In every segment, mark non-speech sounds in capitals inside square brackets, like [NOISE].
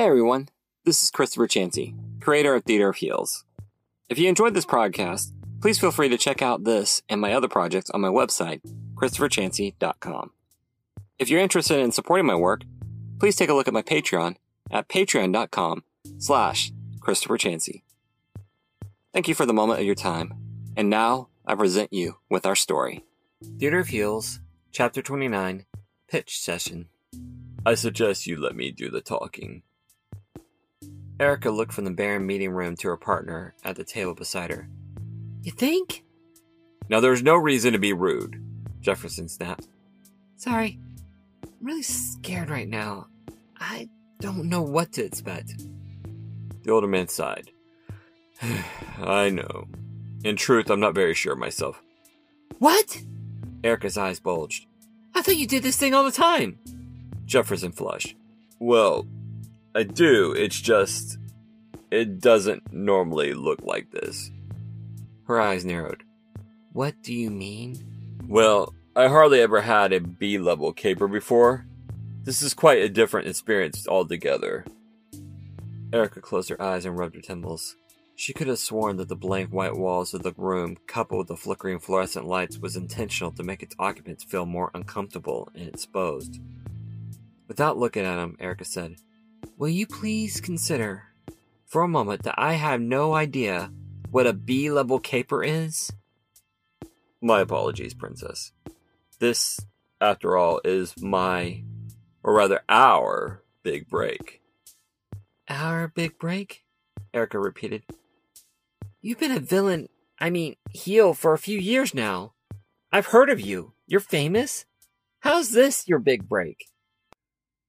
Hey everyone, this is Christopher Chansey, creator of Theater of Heels. If you enjoyed this podcast, please feel free to check out this and my other projects on my website, christopherchansey.com. If you're interested in supporting my work, please take a look at my Patreon at patreon.com slash Christopher Chansey. Thank you for the moment of your time, and now I present you with our story. Theater of Heels, Chapter 29, Pitch Session. I suggest you let me do the talking. Erica looked from the barren meeting room to her partner at the table beside her. You think? Now there's no reason to be rude, Jefferson snapped. Sorry. I'm really scared right now. I don't know what to expect. The older man sighed. [SIGHS] I know. In truth, I'm not very sure myself. What? Erica's eyes bulged. I thought you did this thing all the time. Jefferson flushed. Well, I do, it's just. It doesn't normally look like this. Her eyes narrowed. What do you mean? Well, I hardly ever had a B level caper before. This is quite a different experience altogether. Erica closed her eyes and rubbed her temples. She could have sworn that the blank white walls of the room, coupled with the flickering fluorescent lights, was intentional to make its occupants feel more uncomfortable and exposed. Without looking at him, Erica said, Will you please consider, for a moment, that I have no idea what a B level caper is? My apologies, Princess. This, after all, is my, or rather our, big break. Our big break? Erica repeated. You've been a villain, I mean, heel for a few years now. I've heard of you. You're famous. How's this your big break?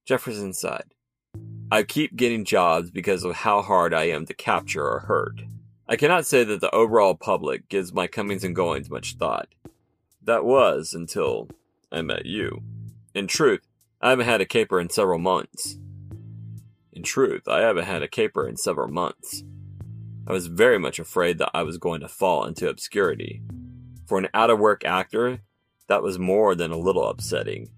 Jefferson sighed. I keep getting jobs because of how hard I am to capture or hurt. I cannot say that the overall public gives my comings and goings much thought. That was until I met you. In truth, I haven't had a caper in several months. In truth, I haven't had a caper in several months. I was very much afraid that I was going to fall into obscurity. For an out of work actor, that was more than a little upsetting.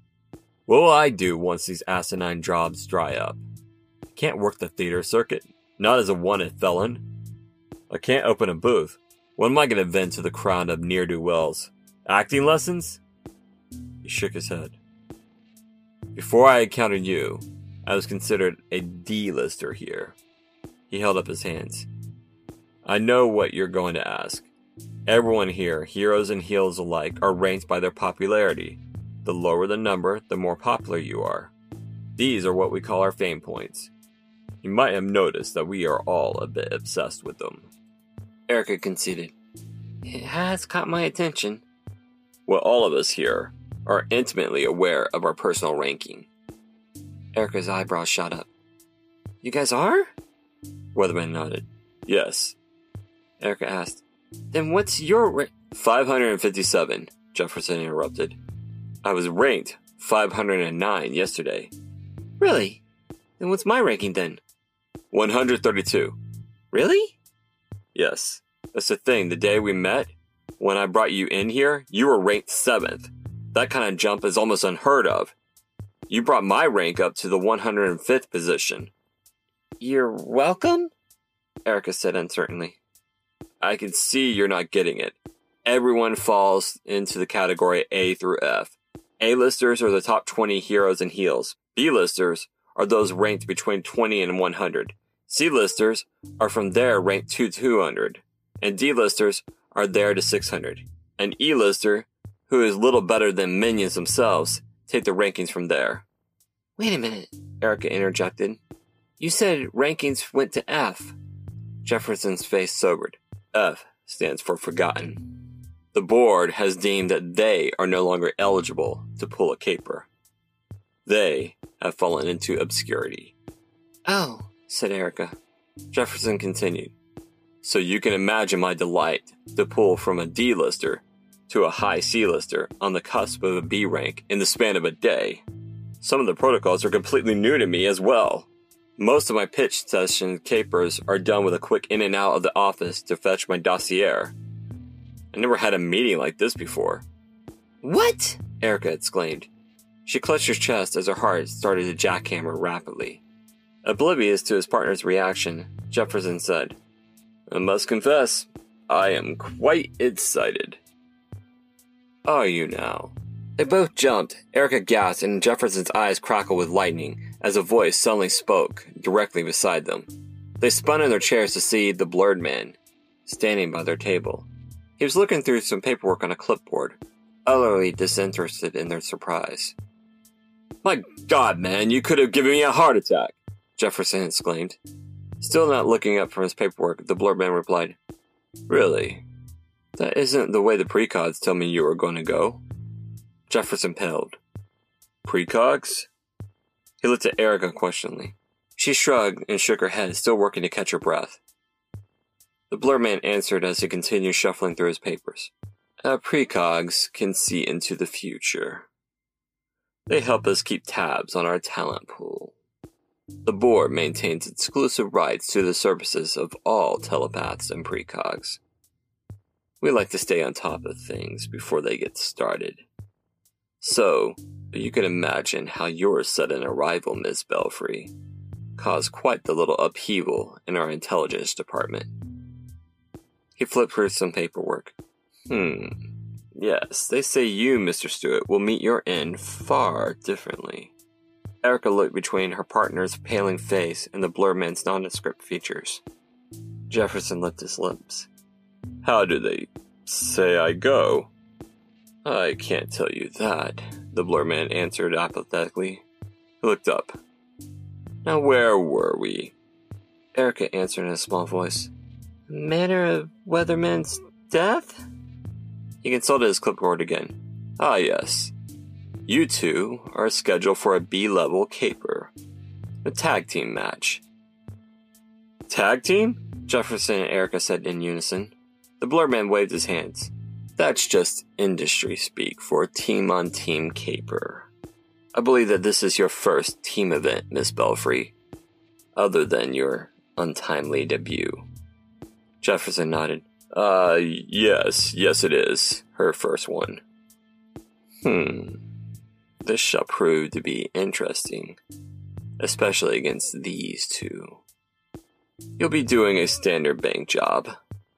What will I do once these asinine jobs dry up? Can't work the theater circuit, not as a wanted felon. I can't open a booth. What am I going to vent to the crowd of ne'er do wells? Acting lessons? He shook his head. Before I encountered you, I was considered a D-lister here. He held up his hands. I know what you're going to ask. Everyone here, heroes and heels alike, are ranked by their popularity. The lower the number, the more popular you are. These are what we call our fame points. You might have noticed that we are all a bit obsessed with them. Erica conceded. It has caught my attention. Well, all of us here are intimately aware of our personal ranking. Erica's eyebrows shot up. You guys are? Weatherman nodded. Yes. Erica asked, Then what's your ra- 557, Jefferson interrupted. I was ranked 509 yesterday. Really? Then what's my ranking then? 132. Really? Yes. That's the thing. The day we met, when I brought you in here, you were ranked 7th. That kind of jump is almost unheard of. You brought my rank up to the 105th position. You're welcome? Erica said uncertainly. I can see you're not getting it. Everyone falls into the category A through F. A-listers are the top 20 heroes and heels. B-listers are those ranked between 20 and 100. C-listers are from there ranked to 200. And D-listers are there to 600. An E-lister, who is little better than minions themselves, take the rankings from there. Wait a minute, Erica interjected. You said rankings went to F. Jefferson's face sobered. F stands for forgotten. The board has deemed that they are no longer eligible to pull a caper. They have fallen into obscurity. Oh, said Erica. Jefferson continued. So you can imagine my delight to pull from a D-lister to a high C-lister on the cusp of a B rank in the span of a day. Some of the protocols are completely new to me as well. Most of my pitch session capers are done with a quick in and out of the office to fetch my dossier. I never had a meeting like this before. What? Erica exclaimed. She clutched her chest as her heart started to jackhammer rapidly. Oblivious to his partner's reaction, Jefferson said, I must confess, I am quite excited. Are you now? They both jumped. Erica gasped, and Jefferson's eyes crackled with lightning as a voice suddenly spoke directly beside them. They spun in their chairs to see the blurred man standing by their table. He was looking through some paperwork on a clipboard, utterly disinterested in their surprise. My God, man, you could have given me a heart attack! Jefferson exclaimed. Still not looking up from his paperwork, the blurred man replied, Really? That isn't the way the precogs tell me you were going to go. Jefferson paled. Precogs? He looked at Erica questioningly. She shrugged and shook her head, still working to catch her breath. The blur man answered as he continued shuffling through his papers. Our precogs can see into the future. They help us keep tabs on our talent pool. The board maintains exclusive rights to the services of all telepaths and precogs. We like to stay on top of things before they get started. So, you can imagine how your sudden arrival, Miss Belfry, caused quite the little upheaval in our intelligence department. He flipped through some paperwork. Hmm. Yes, they say you, Mr. Stewart, will meet your end far differently. Erica looked between her partner's paling face and the blur man's nondescript features. Jefferson licked his lips. How do they say I go? I can't tell you that, the blur man answered apathetically. He looked up. Now where were we? Erica answered in a small voice. Manner of Weatherman's death? He consulted his clipboard again. Ah, yes. You two are scheduled for a B level caper. A tag team match. Tag team? Jefferson and Erica said in unison. The blur man waved his hands. That's just industry speak for a team on team caper. I believe that this is your first team event, Miss Belfry, other than your untimely debut. Jefferson nodded. Uh, yes, yes, it is. Her first one. Hmm. This shall prove to be interesting, especially against these two. You'll be doing a standard bank job.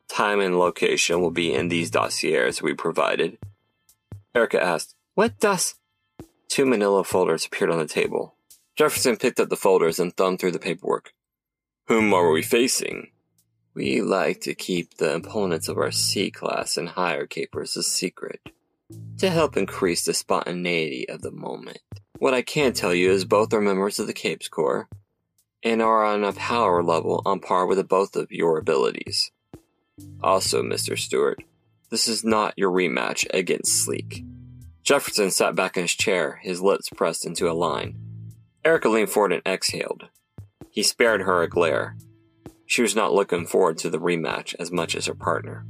Time and location will be in these dossiers we provided. Erica asked, What does? Two manila folders appeared on the table. Jefferson picked up the folders and thumbed through the paperwork. Whom are we facing? We like to keep the opponents of our C class and higher capers a secret to help increase the spontaneity of the moment. What I can tell you is both are members of the Capes Corps and are on a power level on par with both of your abilities. Also, Mr. Stewart, this is not your rematch against Sleek. Jefferson sat back in his chair, his lips pressed into a line. Erica leaned forward and exhaled. He spared her a glare, she was not looking forward to the rematch as much as her partner.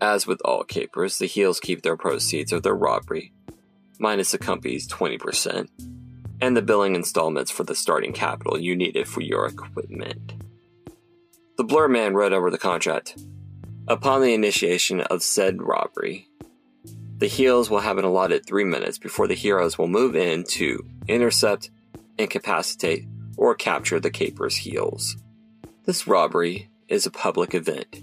As with all capers, the heels keep their proceeds of their robbery, minus the company's 20%, and the billing installments for the starting capital you needed for your equipment. The Blur Man read over the contract. Upon the initiation of said robbery, the heels will have an allotted three minutes before the heroes will move in to intercept, incapacitate, or capture the caper's heels. This robbery is a public event.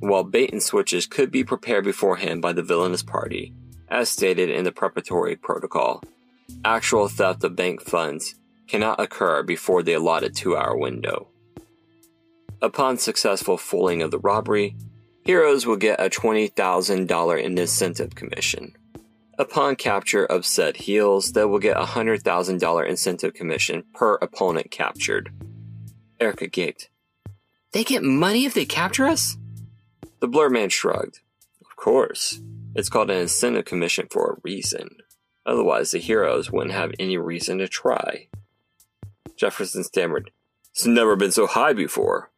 While bait and switches could be prepared beforehand by the villainous party, as stated in the preparatory protocol, actual theft of bank funds cannot occur before the allotted two hour window. Upon successful fooling of the robbery, heroes will get a $20,000 incentive commission. Upon capture of said heels, they will get a $100,000 incentive commission per opponent captured. Erica gaped. They get money if they capture us? The blur man shrugged. Of course. It's called an incentive commission for a reason. Otherwise, the heroes wouldn't have any reason to try. Jefferson stammered, It's never been so high before.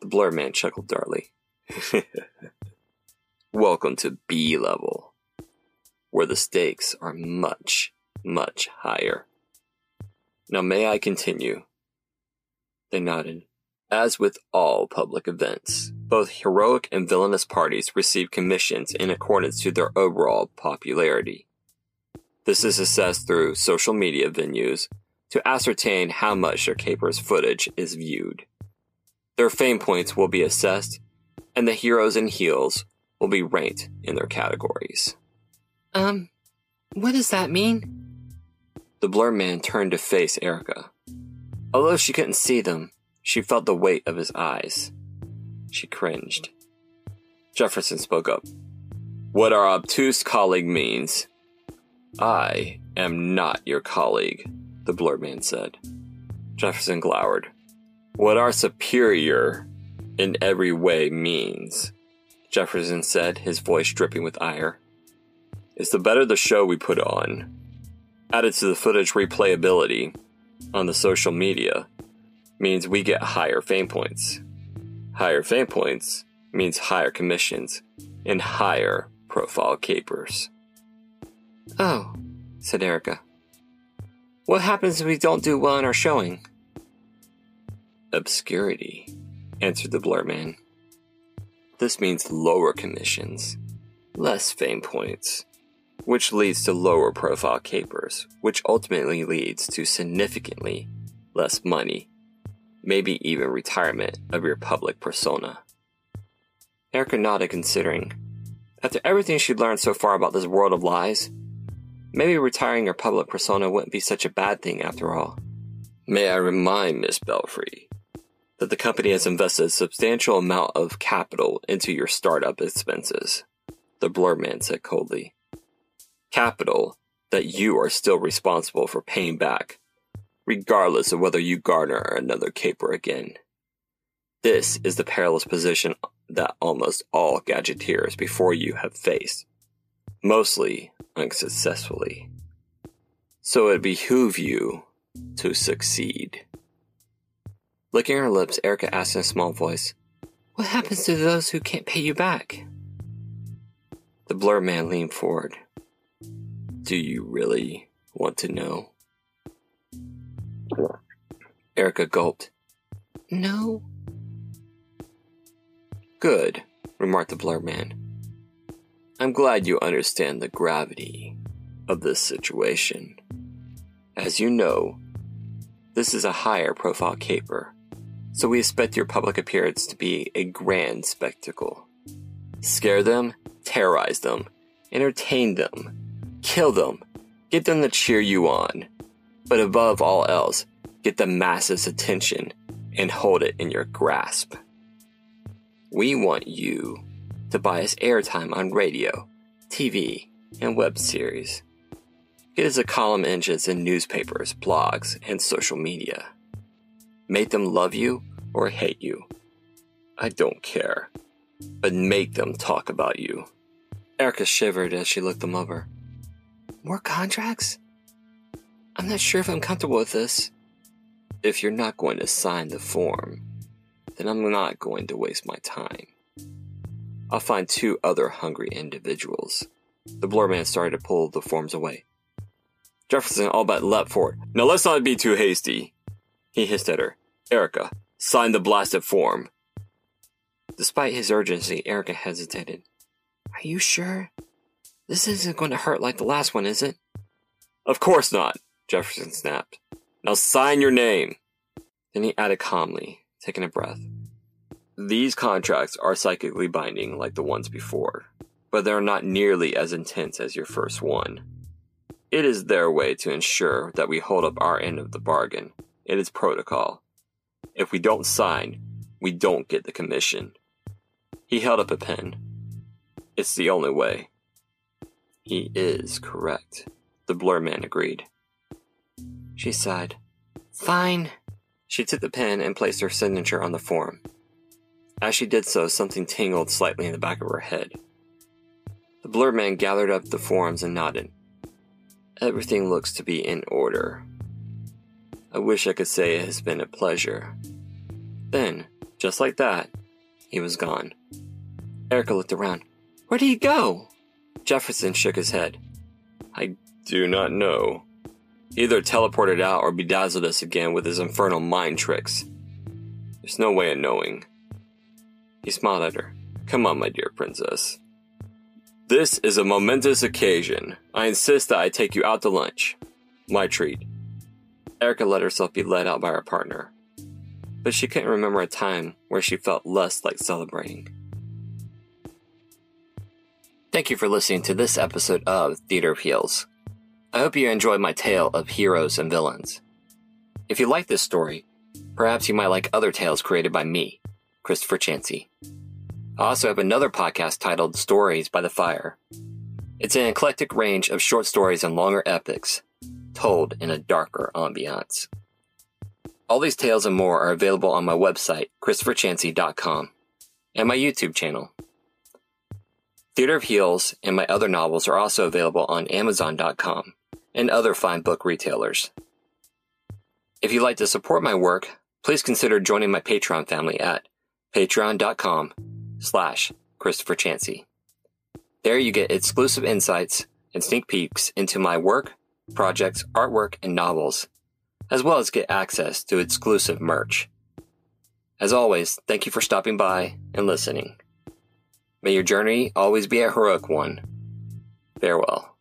The blur man chuckled darkly. [LAUGHS] Welcome to B level, where the stakes are much, much higher. Now, may I continue? They nodded. As with all public events, both heroic and villainous parties receive commissions in accordance to their overall popularity. This is assessed through social media venues, to ascertain how much their caper's footage is viewed. Their fame points will be assessed, and the heroes and heels will be ranked in their categories. Um, what does that mean? The blur man turned to face Erica. Although she couldn't see them, she felt the weight of his eyes. She cringed. Jefferson spoke up. What our obtuse colleague means. I am not your colleague, the blurred man said. Jefferson glowered. What our superior in every way means, Jefferson said, his voice dripping with ire, is the better the show we put on, added to the footage replayability on the social media, means we get higher fame points. Higher fame points means higher commissions and higher profile capers. Oh, said Erica. What happens if we don't do well in our showing? Obscurity, answered the blur man. This means lower commissions, less fame points, which leads to lower profile capers, which ultimately leads to significantly less money, maybe even retirement of your public persona. Erica nodded, considering. After everything she'd learned so far about this world of lies, maybe retiring her public persona wouldn't be such a bad thing after all. May I remind Miss Belfry that the company has invested a substantial amount of capital into your startup expenses, the blur man said coldly. Capital that you are still responsible for paying back, regardless of whether you garner another caper again. This is the perilous position that almost all gadgeteers before you have faced, mostly unsuccessfully. So it behoove you to succeed. Licking her lips, Erica asked in a small voice, What happens to those who can't pay you back? The blur man leaned forward. Do you really want to know? Erica gulped. No. Good, remarked the blur man. I'm glad you understand the gravity of this situation. As you know, this is a higher profile caper, so we expect your public appearance to be a grand spectacle. Scare them, terrorize them, entertain them, kill them, get them to cheer you on, but above all else, get the masses' attention and hold it in your grasp. We want you to buy us airtime on radio, TV, and web series. Get us a column inches in newspapers, blogs, and social media. Make them love you or hate you. I don't care. But make them talk about you. Erica shivered as she looked them over. More contracts? I'm not sure if I'm comfortable with this. If you're not going to sign the form, then I'm not going to waste my time. I'll find two other hungry individuals. The blur man started to pull the forms away. Jefferson all but leapt forward. Now let's not be too hasty. He hissed at her. Erica, sign the blasted form. Despite his urgency, Erica hesitated. Are you sure? This isn't going to hurt like the last one, is it? Of course not, Jefferson snapped. Now sign your name. Then he added calmly, taking a breath. These contracts are psychically binding like the ones before, but they're not nearly as intense as your first one. It is their way to ensure that we hold up our end of the bargain. It is protocol. If we don't sign, we don't get the commission. He held up a pen. It's the only way. He is correct, the blur man agreed. She sighed. Fine. She took the pen and placed her signature on the form. As she did so, something tingled slightly in the back of her head. The blur man gathered up the forms and nodded. Everything looks to be in order. I wish I could say it has been a pleasure. Then, just like that, he was gone. Erica looked around. Where did he go? Jefferson shook his head. I do not know. Either teleported out or bedazzled us again with his infernal mind tricks. There's no way of knowing. He smiled at her. Come on, my dear princess. This is a momentous occasion. I insist that I take you out to lunch. My treat. Erica let herself be led out by her partner, but she couldn't remember a time where she felt less like celebrating. Thank you for listening to this episode of Theater Heels. I hope you enjoyed my tale of heroes and villains. If you like this story, perhaps you might like other tales created by me, Christopher Chansey. I also have another podcast titled Stories by the Fire. It's an eclectic range of short stories and longer epics, told in a darker ambiance. All these tales and more are available on my website, ChristopherChansey.com, and my YouTube channel. Theater of Heels and my other novels are also available on Amazon.com and other fine book retailers. If you'd like to support my work, please consider joining my Patreon family at patreon.com slash Christopher Chansey. There you get exclusive insights and sneak peeks into my work, projects, artwork, and novels, as well as get access to exclusive merch. As always, thank you for stopping by and listening. May your journey always be a heroic one. Farewell.